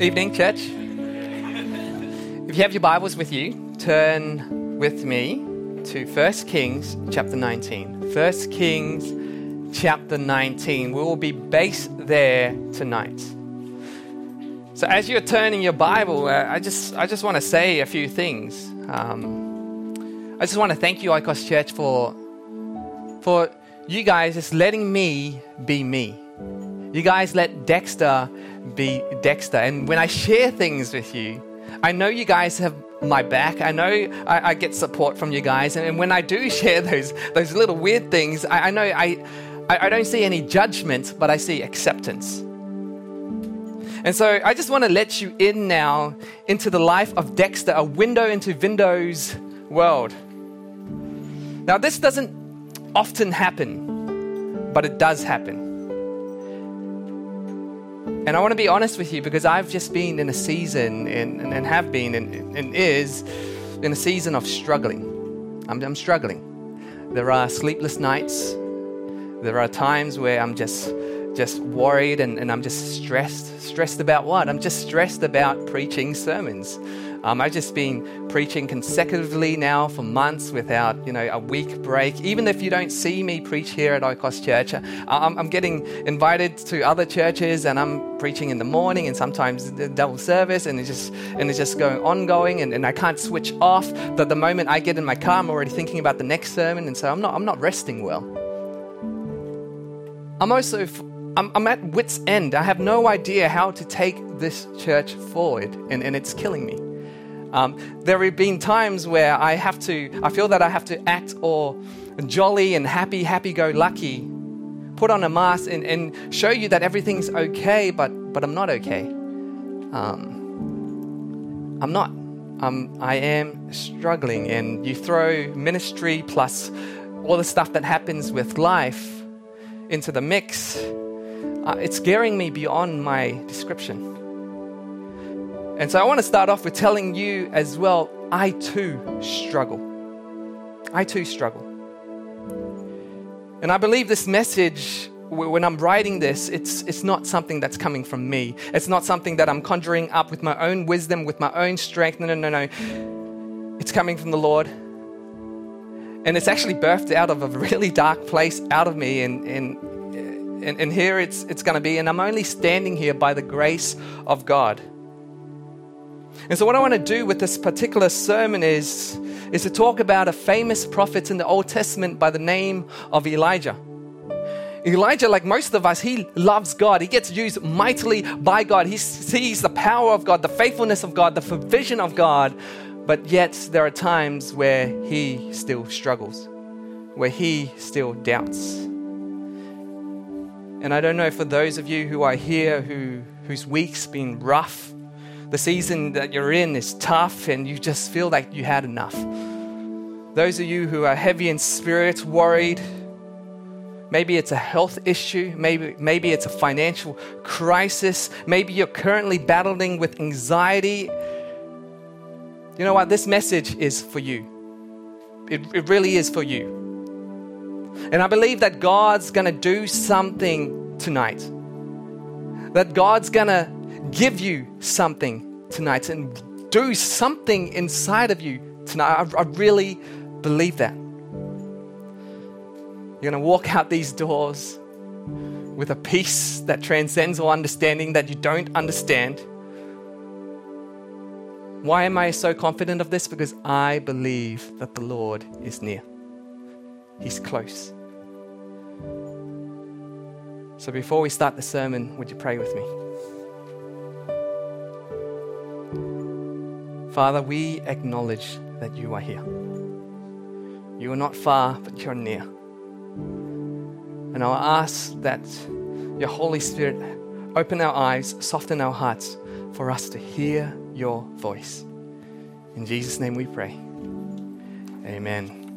Evening, church. If you have your Bibles with you, turn with me to 1 Kings chapter 19. 1 Kings chapter 19. We will be based there tonight. So, as you're turning your Bible, uh, I just, I just want to say a few things. Um, I just want to thank you, Oikos Church, for, for you guys just letting me be me. You guys let Dexter be Dexter. And when I share things with you, I know you guys have my back. I know I, I get support from you guys. And, and, when I do share those, those little weird things, I, I know I, I, I don't see any judgment, but I see acceptance. And so I just want to let you in now into the life of Dexter, a window into Vindo's world. Now, this doesn't often happen, but it does happen. And I want to be honest with you because I've just been in a season and, and, and have been and, and, is in a season of struggling. I'm, I'm struggling. There are sleepless nights. There are times where I'm just just worried and, and I'm just stressed. Stressed about what? I'm just stressed about preaching sermons. Um, I've just been preaching consecutively now for months without, you know, a week break. Even if you don't see me preach here at Oikos Church, uh, I'm, I'm getting invited to other churches and I'm preaching in the morning and sometimes double service and it's just and it's just going ongoing and, and I can't switch off. But the moment I get in my car, I'm already thinking about the next sermon and so I'm not I'm not resting well. I'm also I'm, I'm at wit's end. I have no idea how to take this church forward and, and it's killing me. Um, there have been times where I have to, I feel that I have to act all jolly and happy, happy go lucky, put on a mask and, and show you that everything's okay, but, but I'm not okay. Um, I'm not. Um, I am struggling, and you throw ministry plus all the stuff that happens with life into the mix. Uh, it's scaring me beyond my description. And so I want to start off with telling you as well I too struggle. I too struggle. And I believe this message, when I'm writing this, it's, it's not something that's coming from me. It's not something that I'm conjuring up with my own wisdom, with my own strength. No, no, no, no. It's coming from the Lord. And it's actually birthed out of a really dark place out of me. And, and, and, and here it's, it's going to be. And I'm only standing here by the grace of God. And so, what I want to do with this particular sermon is, is to talk about a famous prophet in the Old Testament by the name of Elijah. Elijah, like most of us, he loves God. He gets used mightily by God. He sees the power of God, the faithfulness of God, the provision of God. But yet, there are times where he still struggles, where he still doubts. And I don't know for those of you who are here who, whose week's been rough, the season that you're in is tough and you just feel like you had enough. Those of you who are heavy in spirit, worried, maybe it's a health issue, maybe, maybe it's a financial crisis, maybe you're currently battling with anxiety. You know what? This message is for you. It, it really is for you. And I believe that God's going to do something tonight. That God's going to give you something tonight and do something inside of you tonight. I, I really believe that. You're going to walk out these doors with a peace that transcends all understanding that you don't understand. Why am I so confident of this? Because I believe that the Lord is near, He's close. So before we start the sermon, would you pray with me? Father, we acknowledge that you are here. You are not far, but you're near. And I'll ask that your Holy Spirit open our eyes, soften our hearts for us to hear your voice. In Jesus' name we pray. Amen.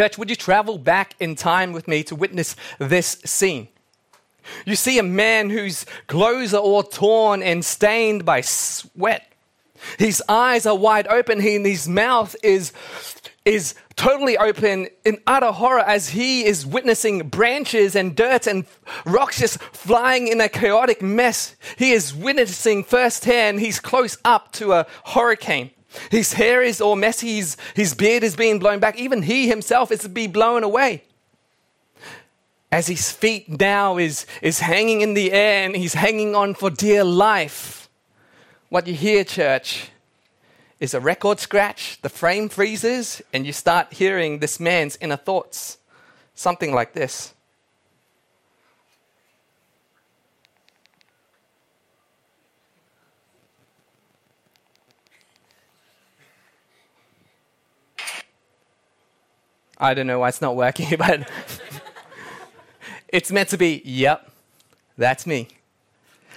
Church, would you travel back in time with me to witness this scene? You see a man whose clothes are all torn and stained by sweat. His eyes are wide open and his mouth is is totally open in utter horror as he is witnessing branches and dirt and rocks just flying in a chaotic mess. He is witnessing firsthand, he's close up to a hurricane. His hair is all messy, his, his beard is being blown back. Even he himself is to be blown away. As his feet now is, is hanging in the air and he's hanging on for dear life. What you hear, church, is a record scratch, the frame freezes, and you start hearing this man's inner thoughts. Something like this. I don't know why it's not working, but it's meant to be, yep, that's me.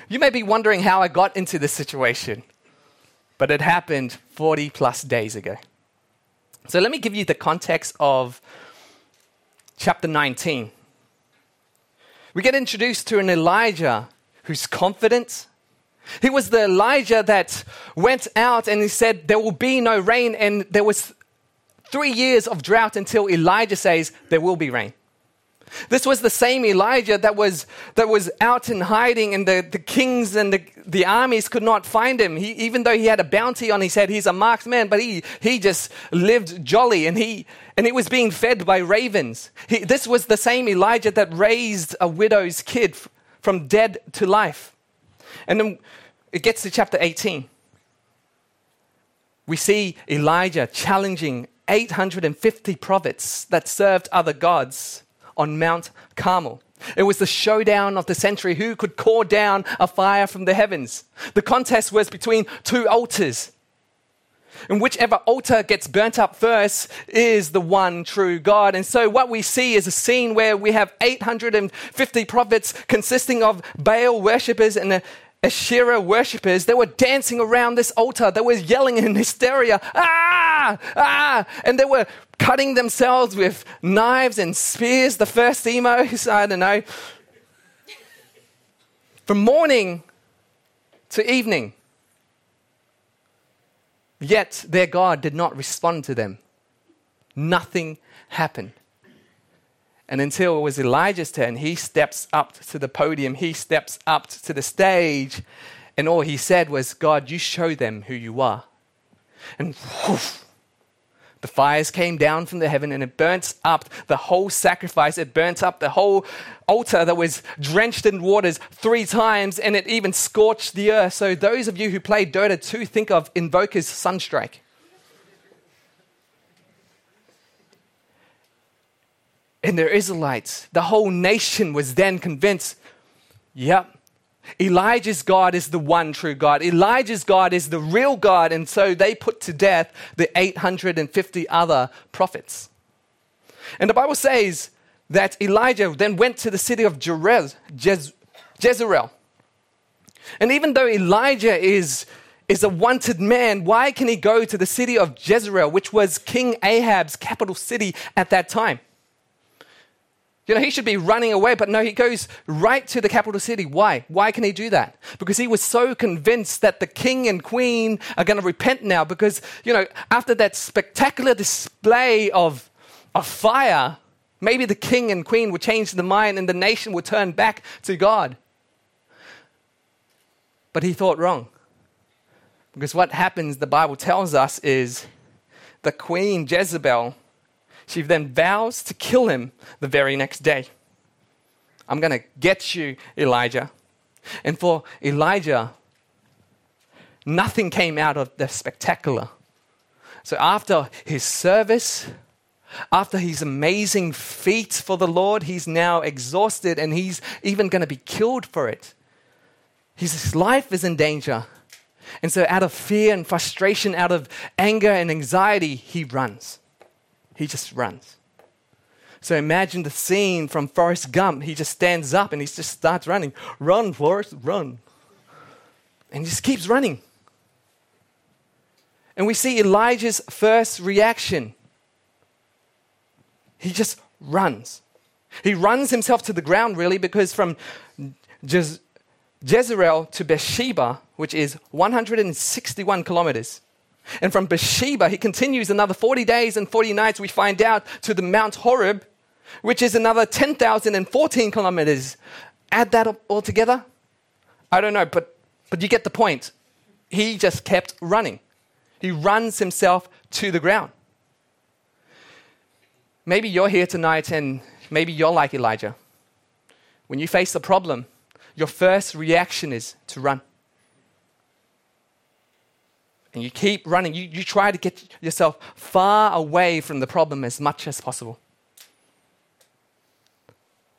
You may be wondering how I got into this situation but it happened 40 plus days ago. So let me give you the context of chapter 19. We get introduced to an Elijah who's confident. He was the Elijah that went out and he said, There will be no rain. And there was three years of drought until Elijah says, There will be rain. This was the same Elijah that was, that was out in hiding, and the, the kings and the, the armies could not find him. He, even though he had a bounty on his head, he's a marked man, but he, he just lived jolly and he, and he was being fed by ravens. He, this was the same Elijah that raised a widow's kid from dead to life. And then it gets to chapter 18. We see Elijah challenging 850 prophets that served other gods on Mount Carmel. It was the showdown of the century who could call down a fire from the heavens. The contest was between two altars. And whichever altar gets burnt up first is the one true God. And so, what we see is a scene where we have 850 prophets consisting of Baal worshippers and Asherah worshippers, they were dancing around this altar. They were yelling in hysteria, ah, ah, and they were cutting themselves with knives and spears. The first emos, I don't know. From morning to evening. Yet their God did not respond to them. Nothing happened. And until it was Elijah's turn, he steps up to the podium, he steps up to the stage, and all he said was, God, you show them who you are. And whoosh, the fires came down from the heaven and it burnt up the whole sacrifice. It burnt up the whole altar that was drenched in waters three times and it even scorched the earth. So, those of you who play Dota 2, think of Invoker's Sunstrike. And their Israelites, the whole nation was then convinced yep, Elijah's God is the one true God. Elijah's God is the real God. And so they put to death the 850 other prophets. And the Bible says that Elijah then went to the city of Jerez, Jez, Jezreel. And even though Elijah is, is a wanted man, why can he go to the city of Jezreel, which was King Ahab's capital city at that time? You know, he should be running away, but no, he goes right to the capital city. Why? Why can he do that? Because he was so convinced that the king and queen are going to repent now. Because, you know, after that spectacular display of, of fire, maybe the king and queen would change their mind and the nation would turn back to God. But he thought wrong. Because what happens, the Bible tells us, is the queen Jezebel she then vows to kill him the very next day. I'm going to get you, Elijah. And for Elijah, nothing came out of the spectacular. So after his service, after his amazing feats for the Lord, he's now exhausted and he's even going to be killed for it. His life is in danger. And so, out of fear and frustration, out of anger and anxiety, he runs. He just runs. So imagine the scene from Forrest Gump. He just stands up and he just starts running. Run, Forrest, run. And he just keeps running. And we see Elijah's first reaction. He just runs. He runs himself to the ground, really, because from Jez- Jezreel to Beersheba, which is 161 kilometers, And from Beersheba, he continues another 40 days and 40 nights, we find out, to the Mount Horeb, which is another 10,014 kilometers. Add that all together? I don't know, but, but you get the point. He just kept running. He runs himself to the ground. Maybe you're here tonight and maybe you're like Elijah. When you face a problem, your first reaction is to run. And you keep running. You, you try to get yourself far away from the problem as much as possible.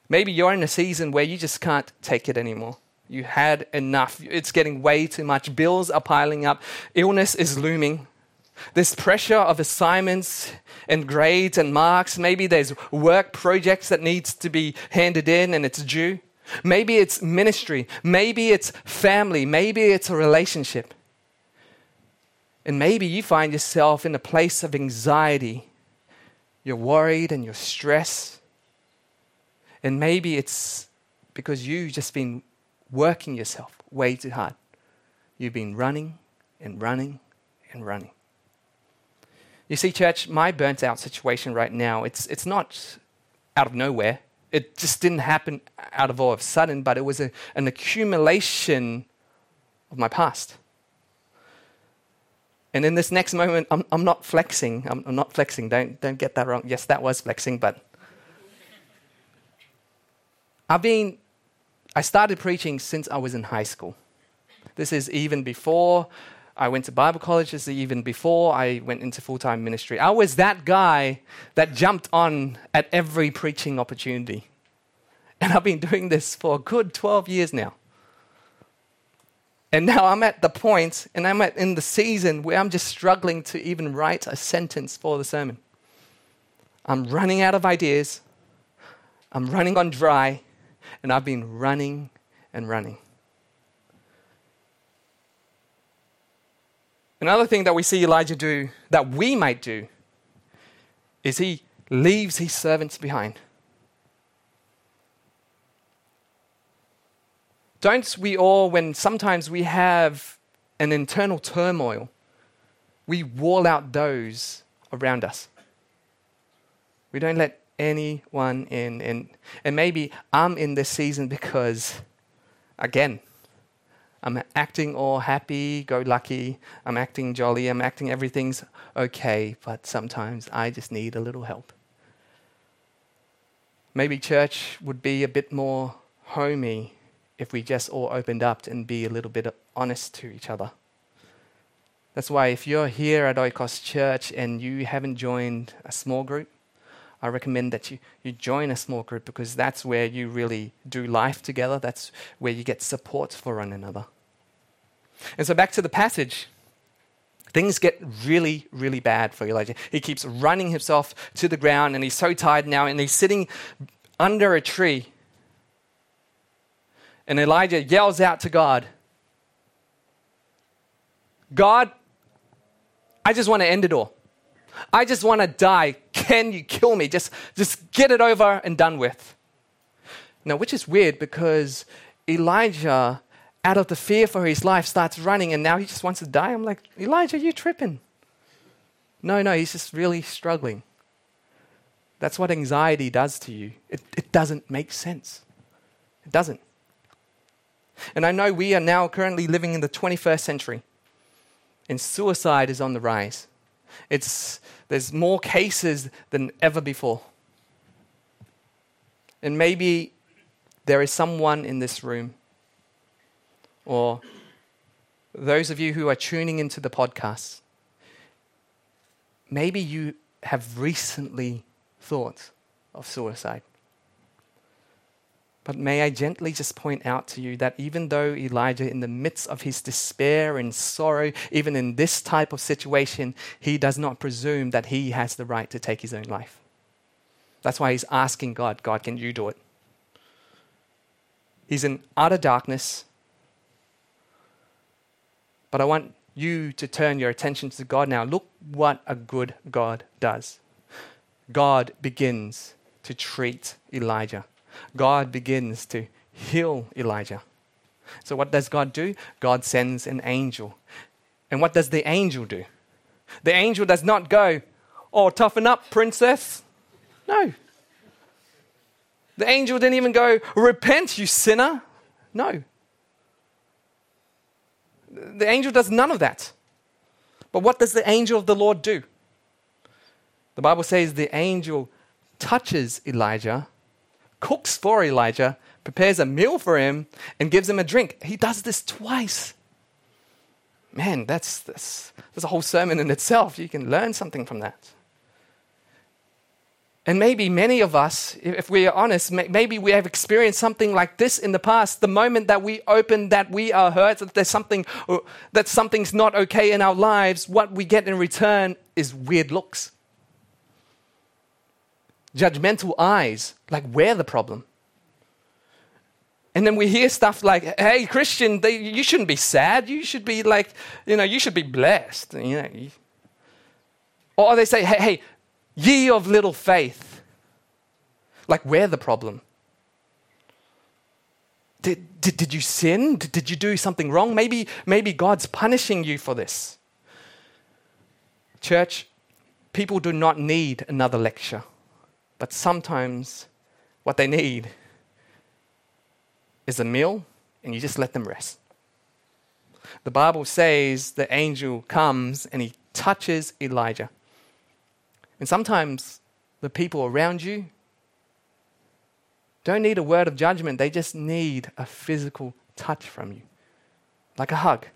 Maybe you're in a season where you just can't take it anymore. You had enough. It's getting way too much. Bills are piling up. Illness is looming. This pressure of assignments and grades and marks. Maybe there's work projects that needs to be handed in and it's due. Maybe it's ministry. Maybe it's family. Maybe it's a relationship. And maybe you find yourself in a place of anxiety. You're worried and you're stressed. And maybe it's because you've just been working yourself way too hard. You've been running and running and running. You see, church, my burnt out situation right now, it's, it's not out of nowhere. It just didn't happen out of all of a sudden, but it was a, an accumulation of my past. And in this next moment, I'm, I'm not flexing. I'm, I'm not flexing. Don't, don't get that wrong. Yes, that was flexing, but I've been, I started preaching since I was in high school. This is even before I went to Bible college. This is even before I went into full time ministry. I was that guy that jumped on at every preaching opportunity. And I've been doing this for a good 12 years now. And now I'm at the point, and I'm at, in the season where I'm just struggling to even write a sentence for the sermon. I'm running out of ideas. I'm running on dry, and I've been running and running. Another thing that we see Elijah do, that we might do, is he leaves his servants behind. Don't we all, when sometimes we have an internal turmoil, we wall out those around us? We don't let anyone in. And, and maybe I'm in this season because, again, I'm acting all happy, go lucky. I'm acting jolly. I'm acting everything's okay, but sometimes I just need a little help. Maybe church would be a bit more homey if we just all opened up and be a little bit honest to each other. That's why if you're here at Oikos Church and you haven't joined a small group, I recommend that you, you join a small group because that's where you really do life together. That's where you get support for one another. And so back to the passage. Things get really, really bad for Elijah. He keeps running himself to the ground and he's so tired now and he's sitting under a tree. And Elijah yells out to God God, I just want to end it all. I just want to die. Can you kill me? Just, just get it over and done with. Now, which is weird because Elijah out of the fear for his life, starts running, and now he just wants to die. I'm like, Elijah, you tripping. No, no, he's just really struggling. That's what anxiety does to you. It, it doesn't make sense. It doesn't. And I know we are now currently living in the 21st century, and suicide is on the rise. It's, there's more cases than ever before. And maybe there is someone in this room or those of you who are tuning into the podcast, maybe you have recently thought of suicide. But may I gently just point out to you that even though Elijah, in the midst of his despair and sorrow, even in this type of situation, he does not presume that he has the right to take his own life. That's why he's asking God, God, can you do it? He's in utter darkness. But I want you to turn your attention to God now. Look what a good God does. God begins to treat Elijah. God begins to heal Elijah. So, what does God do? God sends an angel. And what does the angel do? The angel does not go, Oh, toughen up, princess. No. The angel didn't even go, Repent, you sinner. No. The angel does none of that. But what does the angel of the Lord do? The Bible says the angel touches Elijah, cooks for Elijah, prepares a meal for him, and gives him a drink. He does this twice. Man, that's, that's, that's a whole sermon in itself. You can learn something from that. And maybe many of us, if we are honest, maybe we have experienced something like this in the past. The moment that we open that we are hurt, that there's something, that something's not okay in our lives, what we get in return is weird looks. Judgmental eyes, like we're the problem. And then we hear stuff like, hey, Christian, they, you shouldn't be sad. You should be like, you know, you should be blessed. You know. Or they say, hey, hey, Ye of little faith. Like we're the problem. Did, did, did you sin? Did, did you do something wrong? Maybe, maybe God's punishing you for this. Church, people do not need another lecture, but sometimes what they need is a meal and you just let them rest. The Bible says the angel comes and he touches Elijah. And sometimes the people around you don't need a word of judgment, they just need a physical touch from you, like a hug.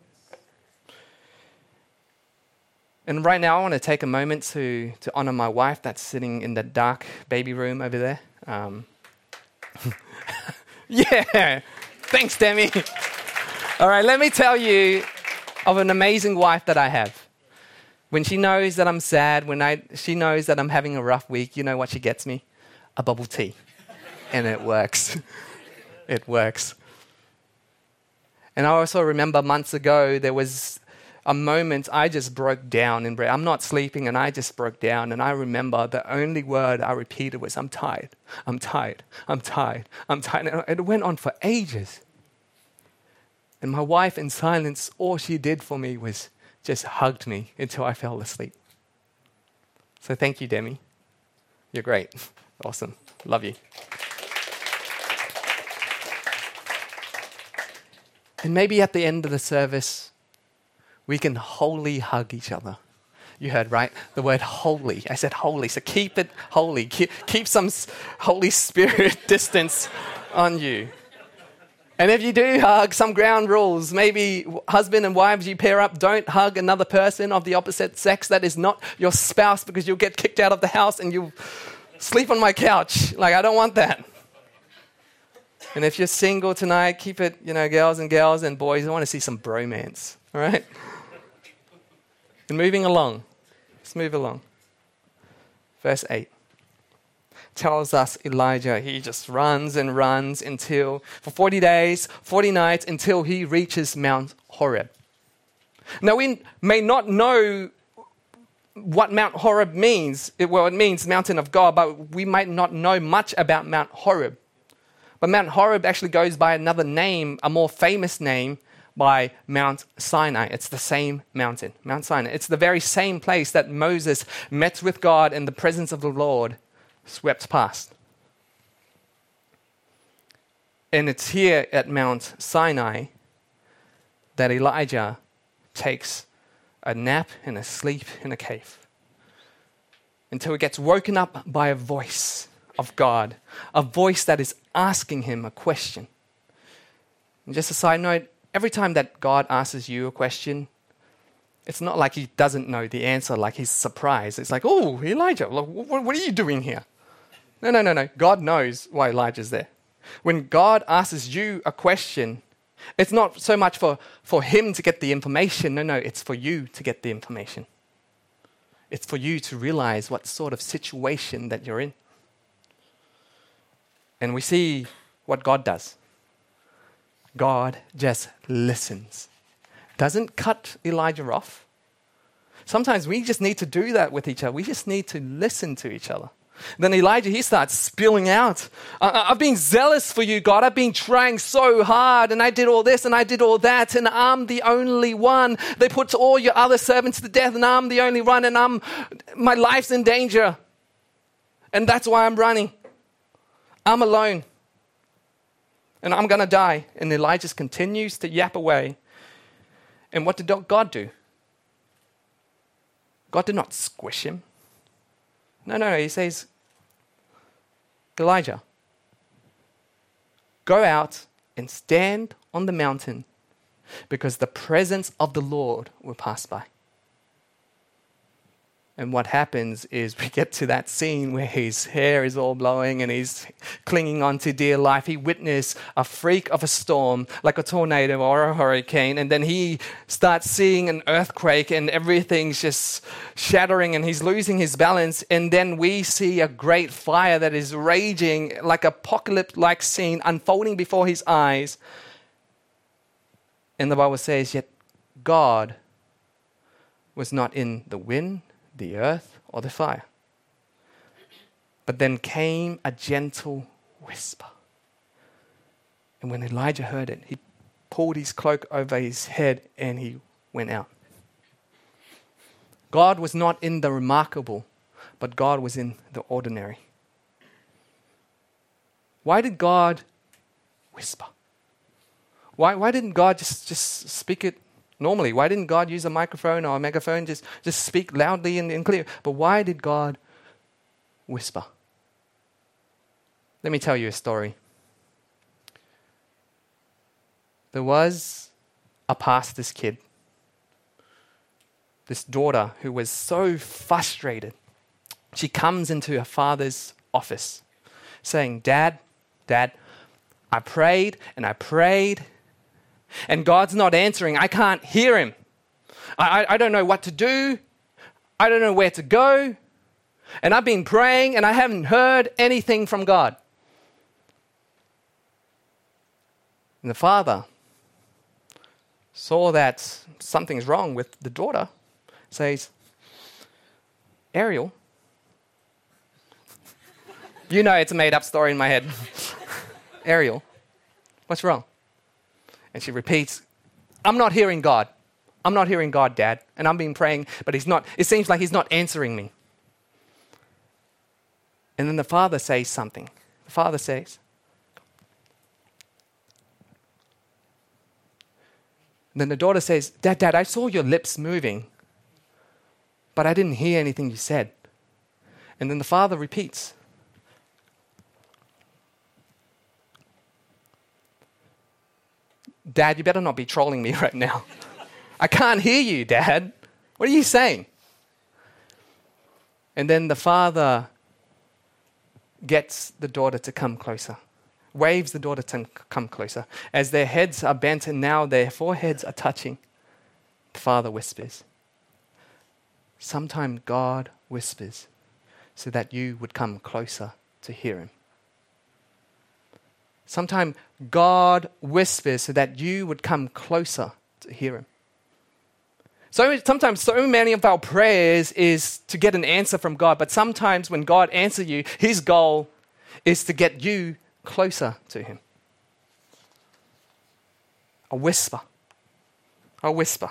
And right now, I want to take a moment to, to honor my wife that's sitting in the dark baby room over there. Um, yeah, thanks, Demi. All right, let me tell you of an amazing wife that I have. When she knows that I'm sad, when I, she knows that I'm having a rough week, you know what she gets me? A bubble tea. and it works. it works. And I also remember months ago, there was a moment I just broke down in bed. I'm not sleeping, and I just broke down. And I remember the only word I repeated was, I'm tired, I'm tired, I'm tired, I'm tired. And it went on for ages. And my wife, in silence, all she did for me was just hugged me until I fell asleep. So thank you, Demi. You're great. Awesome. Love you. And maybe at the end of the service, we can wholly hug each other. You heard, right? The word holy. I said holy. So keep it holy. Keep, some Holy Spirit distance on you. And if you do hug, some ground rules. Maybe husband and wives, you pair up, don't hug another person of the opposite sex that is not your spouse because you'll get kicked out of the house and you'll sleep on my couch. Like, I don't want that. And if you're single tonight, keep it, you know, girls and girls and boys. I want to see some bromance, all right? And moving along. Let's move along. Verse 8 tells us Elijah, he just runs and runs until, for 40 days, 40 nights, until he reaches Mount Horeb. Now, we may not know what Mount Horeb means. It, well, it means mountain of God, but we might not know much about Mount Horeb. But Mount Horeb actually goes by another name, a more famous name, by Mount Sinai. It's the same mountain, Mount Sinai. It's the very same place that Moses met with God in the presence of the Lord swept past. And it's here at Mount Sinai that Elijah takes a nap and a sleep in a cave until he gets woken up by a voice of God, a voice that is asking him a question. And just a side note every time that God asks you a question, it's not like he doesn't know the answer, like he's surprised. It's like, oh, Elijah, what are you doing here? No, no, no, no. God knows why Elijah's there. When God asks you a question, it's not so much for, for him to get the information. No, no, it's for you to get the information. It's for you to realize what sort of situation that you're in. And we see what God does. God just listens, doesn't cut Elijah off. Sometimes we just need to do that with each other. We just need to listen to each other. Then Elijah, he starts spilling out. I've been zealous for you, God. I've been trying so hard, and I did all this and I did all that, and I'm the only one. They put all your other servants to death, and I'm the only one, and I'm, my life's in danger. And that's why I'm running. I'm alone. And I'm going to die. And Elijah continues to yap away. And what did God do? God did not squish him. No, no, no. he says, Elijah, go out and stand on the mountain because the presence of the Lord will pass by. And what happens is we get to that scene where his hair is all blowing and he's clinging on to dear life. He witnessed a freak of a storm, like a tornado or a hurricane, and then he starts seeing an earthquake and everything's just shattering and he's losing his balance. And then we see a great fire that is raging, like apocalypse like scene unfolding before his eyes. And the Bible says, Yet God was not in the wind the earth or the fire. But then came a gentle whisper. And when Elijah heard it, he pulled his cloak over his head and he went out. God was not in the remarkable, but God was in the ordinary. Why did God whisper? Why, why didn't God just, just speak it normally. Why didn't God use a microphone or a megaphone? Just, just speak loudly and, and clear. But why did God whisper? Let me tell you a story. There was a pastor's kid, this daughter who was so frustrated. She comes into her father's office saying, Dad, Dad, I prayed and I prayed and God's not answering. I can't hear Him. I, I, I don't know what to do. I don't know where to go. And I've been praying and I haven't heard anything from God. And the father saw that something's wrong with the daughter, says, Ariel, you know it's a made up story in my head. Ariel, what's wrong? And she repeats, I'm not hearing God. I'm not hearing God, Dad. And I've been praying, but he's not, it seems like he's not answering me. And then the father says something. The father says, and then the daughter says, Dad, Dad, I saw your lips moving, but I didn't hear anything you said. And then the father repeats, Dad, you better not be trolling me right now. I can't hear you, Dad. What are you saying? And then the father gets the daughter to come closer, waves the daughter to come closer. As their heads are bent and now their foreheads are touching, the father whispers. Sometimes God whispers so that you would come closer to hear him. Sometimes God whispers so that you would come closer to hear Him. So sometimes so many of our prayers is to get an answer from God, but sometimes when God answers you, His goal is to get you closer to Him. A whisper. A whisper.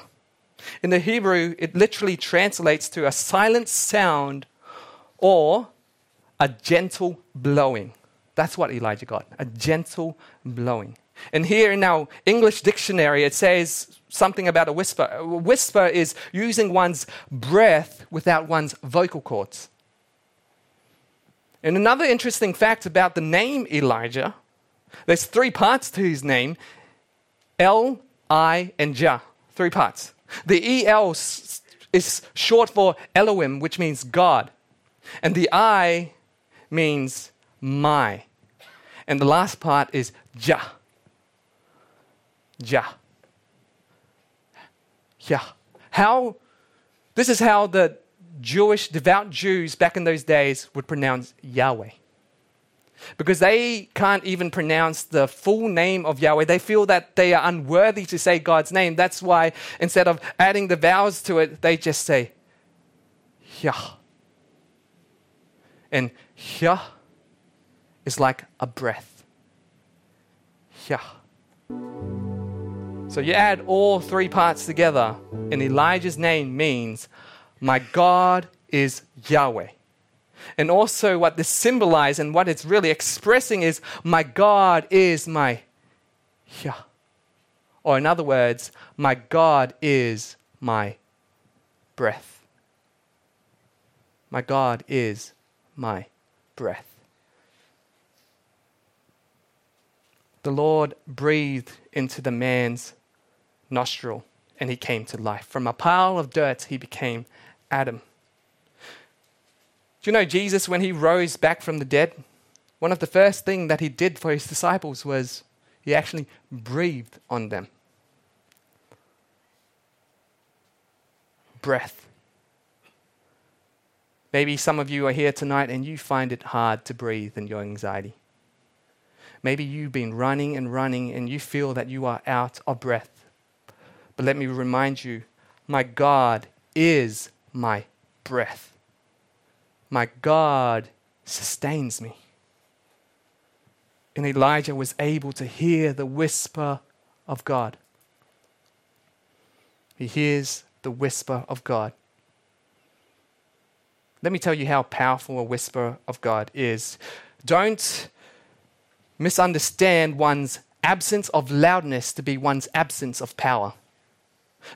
In the Hebrew, it literally translates to a silent sound or a gentle blowing. That's what Elijah got a gentle blowing. And here in our English dictionary, it says something about a whisper. A whisper is using one's breath without one's vocal cords. And another interesting fact about the name Elijah, there's three parts to his name L, I, and Jah. Three parts. The EL is short for Elohim, which means God. And the I means my. And the last part is Jah. Jah. Yeah. How, this is how the Jewish, devout Jews back in those days would pronounce Yahweh. Because they can't even pronounce the full name of Yahweh. They feel that they are unworthy to say God's name. That's why instead of adding the vowels to it, they just say Yah. And Hyah is like a breath. Hyah. So you add all three parts together, and Elijah's name means, My God is Yahweh. And also, what this symbolizes and what it's really expressing is, My God is my Yah. Or, in other words, my God is my breath. My God is my breath. The Lord breathed into the man's nostril and he came to life. From a pile of dirt, he became Adam. Do you know Jesus, when he rose back from the dead, one of the first things that he did for his disciples was he actually breathed on them. breath. Maybe some of you are here tonight and you find it hard to breathe in your anxiety. Maybe you've been running and running and you feel that you are out of breath. But let me remind you my God is my breath. My God sustains me. And Elijah was able to hear the whisper of God. He hears the whisper of God. Let me tell you how powerful a whisper of God is. Don't misunderstand one's absence of loudness to be one's absence of power.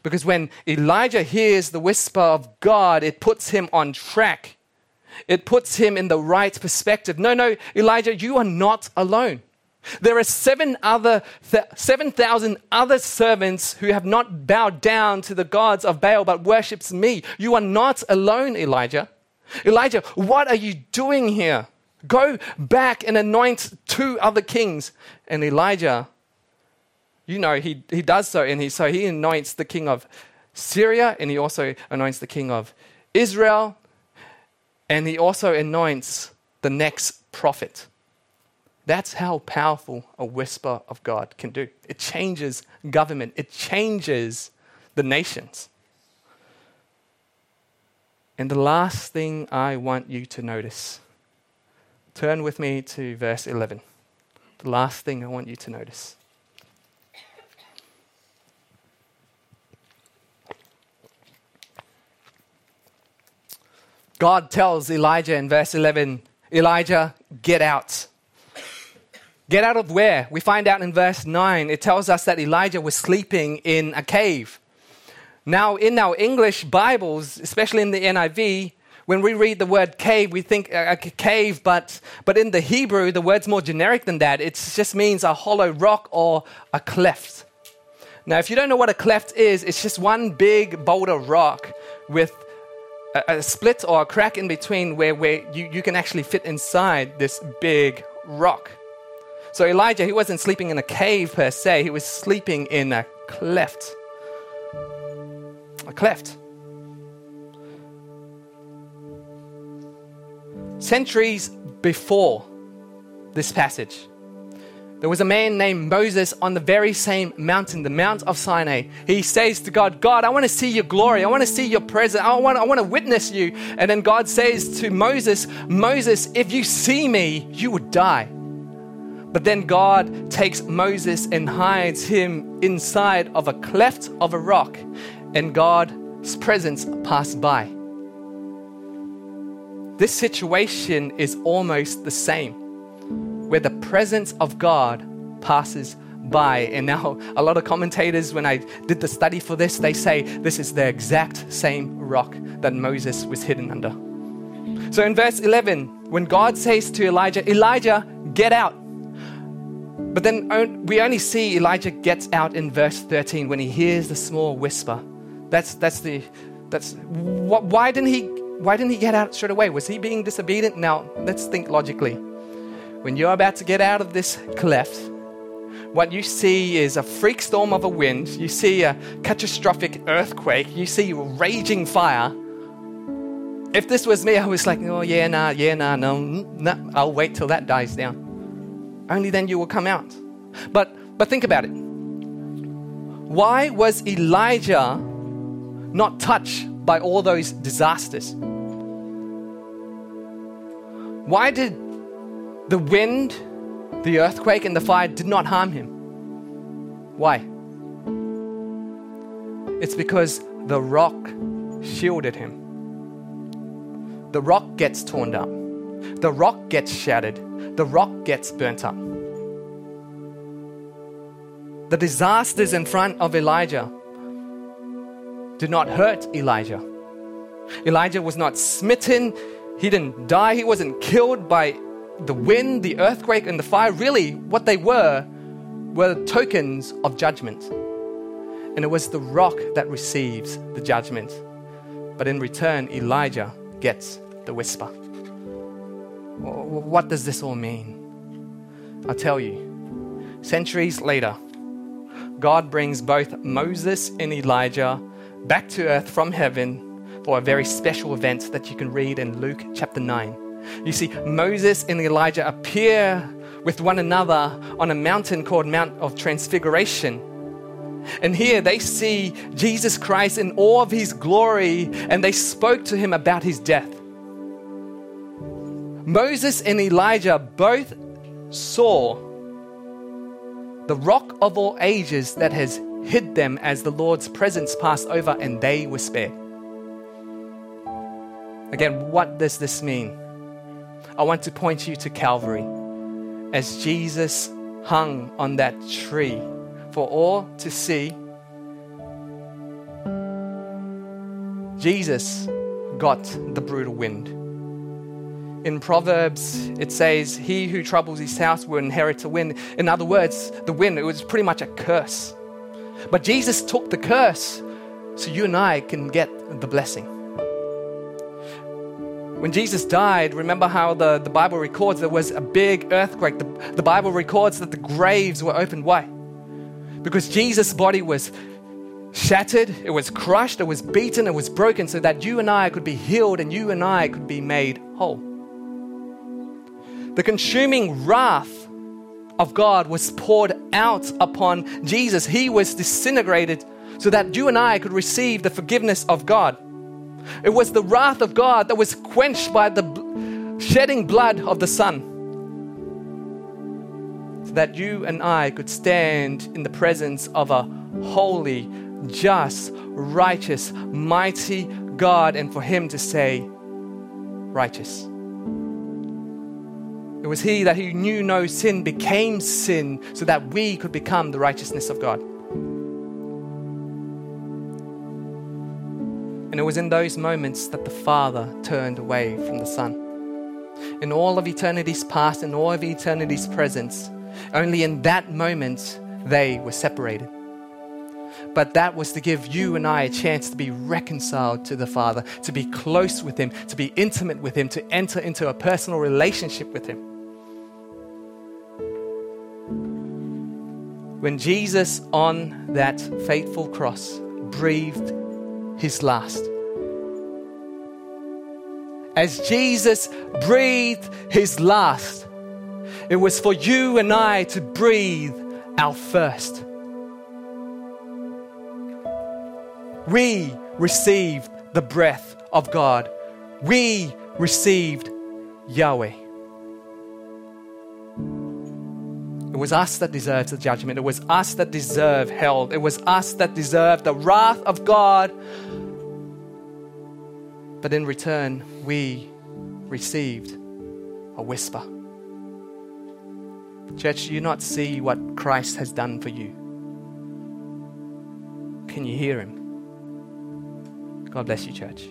Because when Elijah hears the whisper of God, it puts him on track. It puts him in the right perspective. No, no, Elijah, you are not alone. There are seven other, 7,000 other servants who have not bowed down to the gods of Baal but worships me. You are not alone, Elijah. Elijah, what are you doing here? Go back and anoint two other kings. And Elijah, you know, he, he does so. And he, so he anoints the king of Syria and he also anoints the king of Israel. And he also anoints the next prophet. That's how powerful a whisper of God can do. It changes government, it changes the nations. And the last thing I want you to notice turn with me to verse 11. The last thing I want you to notice. God tells Elijah in verse 11, Elijah, get out. Get out of where? We find out in verse 9, it tells us that Elijah was sleeping in a cave. Now, in our English Bibles, especially in the NIV, when we read the word cave, we think uh, uh, a cave, but, but in the Hebrew, the word's more generic than that. It just means a hollow rock or a cleft. Now, if you don't know what a cleft is, it's just one big boulder rock with a, a split or a crack in between where, where you, you can actually fit inside this big rock. So Elijah, he wasn't sleeping in a cave per se, he was sleeping in a cleft. A cleft. Centuries before this passage, there was a man named Moses on the very same mountain, the Mount of Sinai. He says to God, God, I want to see your glory. I want to see your presence. I want, I want to witness you. And then God says to Moses, Moses, if you see me, you would die. But then God takes Moses and hides him inside of a cleft of a rock, and God's presence passed by. This situation is almost the same, where the presence of God passes by. And now, a lot of commentators, when I did the study for this, they say this is the exact same rock that Moses was hidden under. So in verse 11, when God says to Elijah, Elijah, get out, but then we only see Elijah gets out in verse 13 when he hears the small whisper. That's, that's the, that's, why didn't he, why didn't he get out straight away? Was he being disobedient? Now, let's think logically. When you're about to get out of this cleft, what you see is a freak storm of a wind, you see a catastrophic earthquake, you see raging fire. If this was me, I was like, oh, yeah, nah, yeah, nah, no, nah, I'll wait till that dies down. Only then you will come out. But, but think about it. Why was Elijah not touched by all those disasters? Why did the wind, the earthquake, and the fire did not harm him? Why? It's because the rock shielded him. The rock gets torn up. The rock gets shattered. The rock gets burnt up. The disasters in front of Elijah did not hurt Elijah. Elijah was not smitten. He didn't die. He wasn't killed by the wind, the earthquake, and the fire. Really, what they were were tokens of judgment. And it was the rock that receives the judgment. But in return, Elijah gets the whisper. What does this all mean? I'll tell you. Centuries later, God brings both Moses and Elijah back to earth from heaven for a very special event that you can read in Luke chapter 9. You see, Moses and Elijah appear with one another on a mountain called Mount of Transfiguration. And here they see Jesus Christ in all of his glory, and they spoke to him about his death. Moses and Elijah both saw the rock of all ages that has hid them as the Lord's presence passed over, and they were spared. Again, what does this mean? I want to point you to Calvary as Jesus hung on that tree for all to see. Jesus got the brutal wind. In Proverbs, it says, He who troubles his house will inherit a wind. In other words, the wind, it was pretty much a curse. But Jesus took the curse so you and I can get the blessing. When Jesus died, remember how the, the Bible records there was a big earthquake. The, the Bible records that the graves were opened. Why? Because Jesus' body was shattered, it was crushed, it was beaten, it was broken, so that you and I could be healed and you and I could be made whole. The consuming wrath of God was poured out upon Jesus. He was disintegrated so that you and I could receive the forgiveness of God. It was the wrath of God that was quenched by the shedding blood of the Son. So that you and I could stand in the presence of a holy, just, righteous, mighty God, and for Him to say, righteous. It was He that who knew no sin became sin so that we could become the righteousness of God. And it was in those moments that the Father turned away from the Son. In all of eternity's past, in all of eternity's presence, only in that moment they were separated. But that was to give you and I a chance to be reconciled to the Father, to be close with Him, to be intimate with Him, to enter into a personal relationship with Him. When Jesus on that faithful cross breathed his last. As Jesus breathed his last, it was for you and I to breathe our first. We received the breath of God. We received Yahweh. It was us that deserved the judgment. It was us that deserved hell. It was us that deserved the wrath of God. But in return, we received a whisper. Church, do you not see what Christ has done for you? Can you hear him? God bless you, church.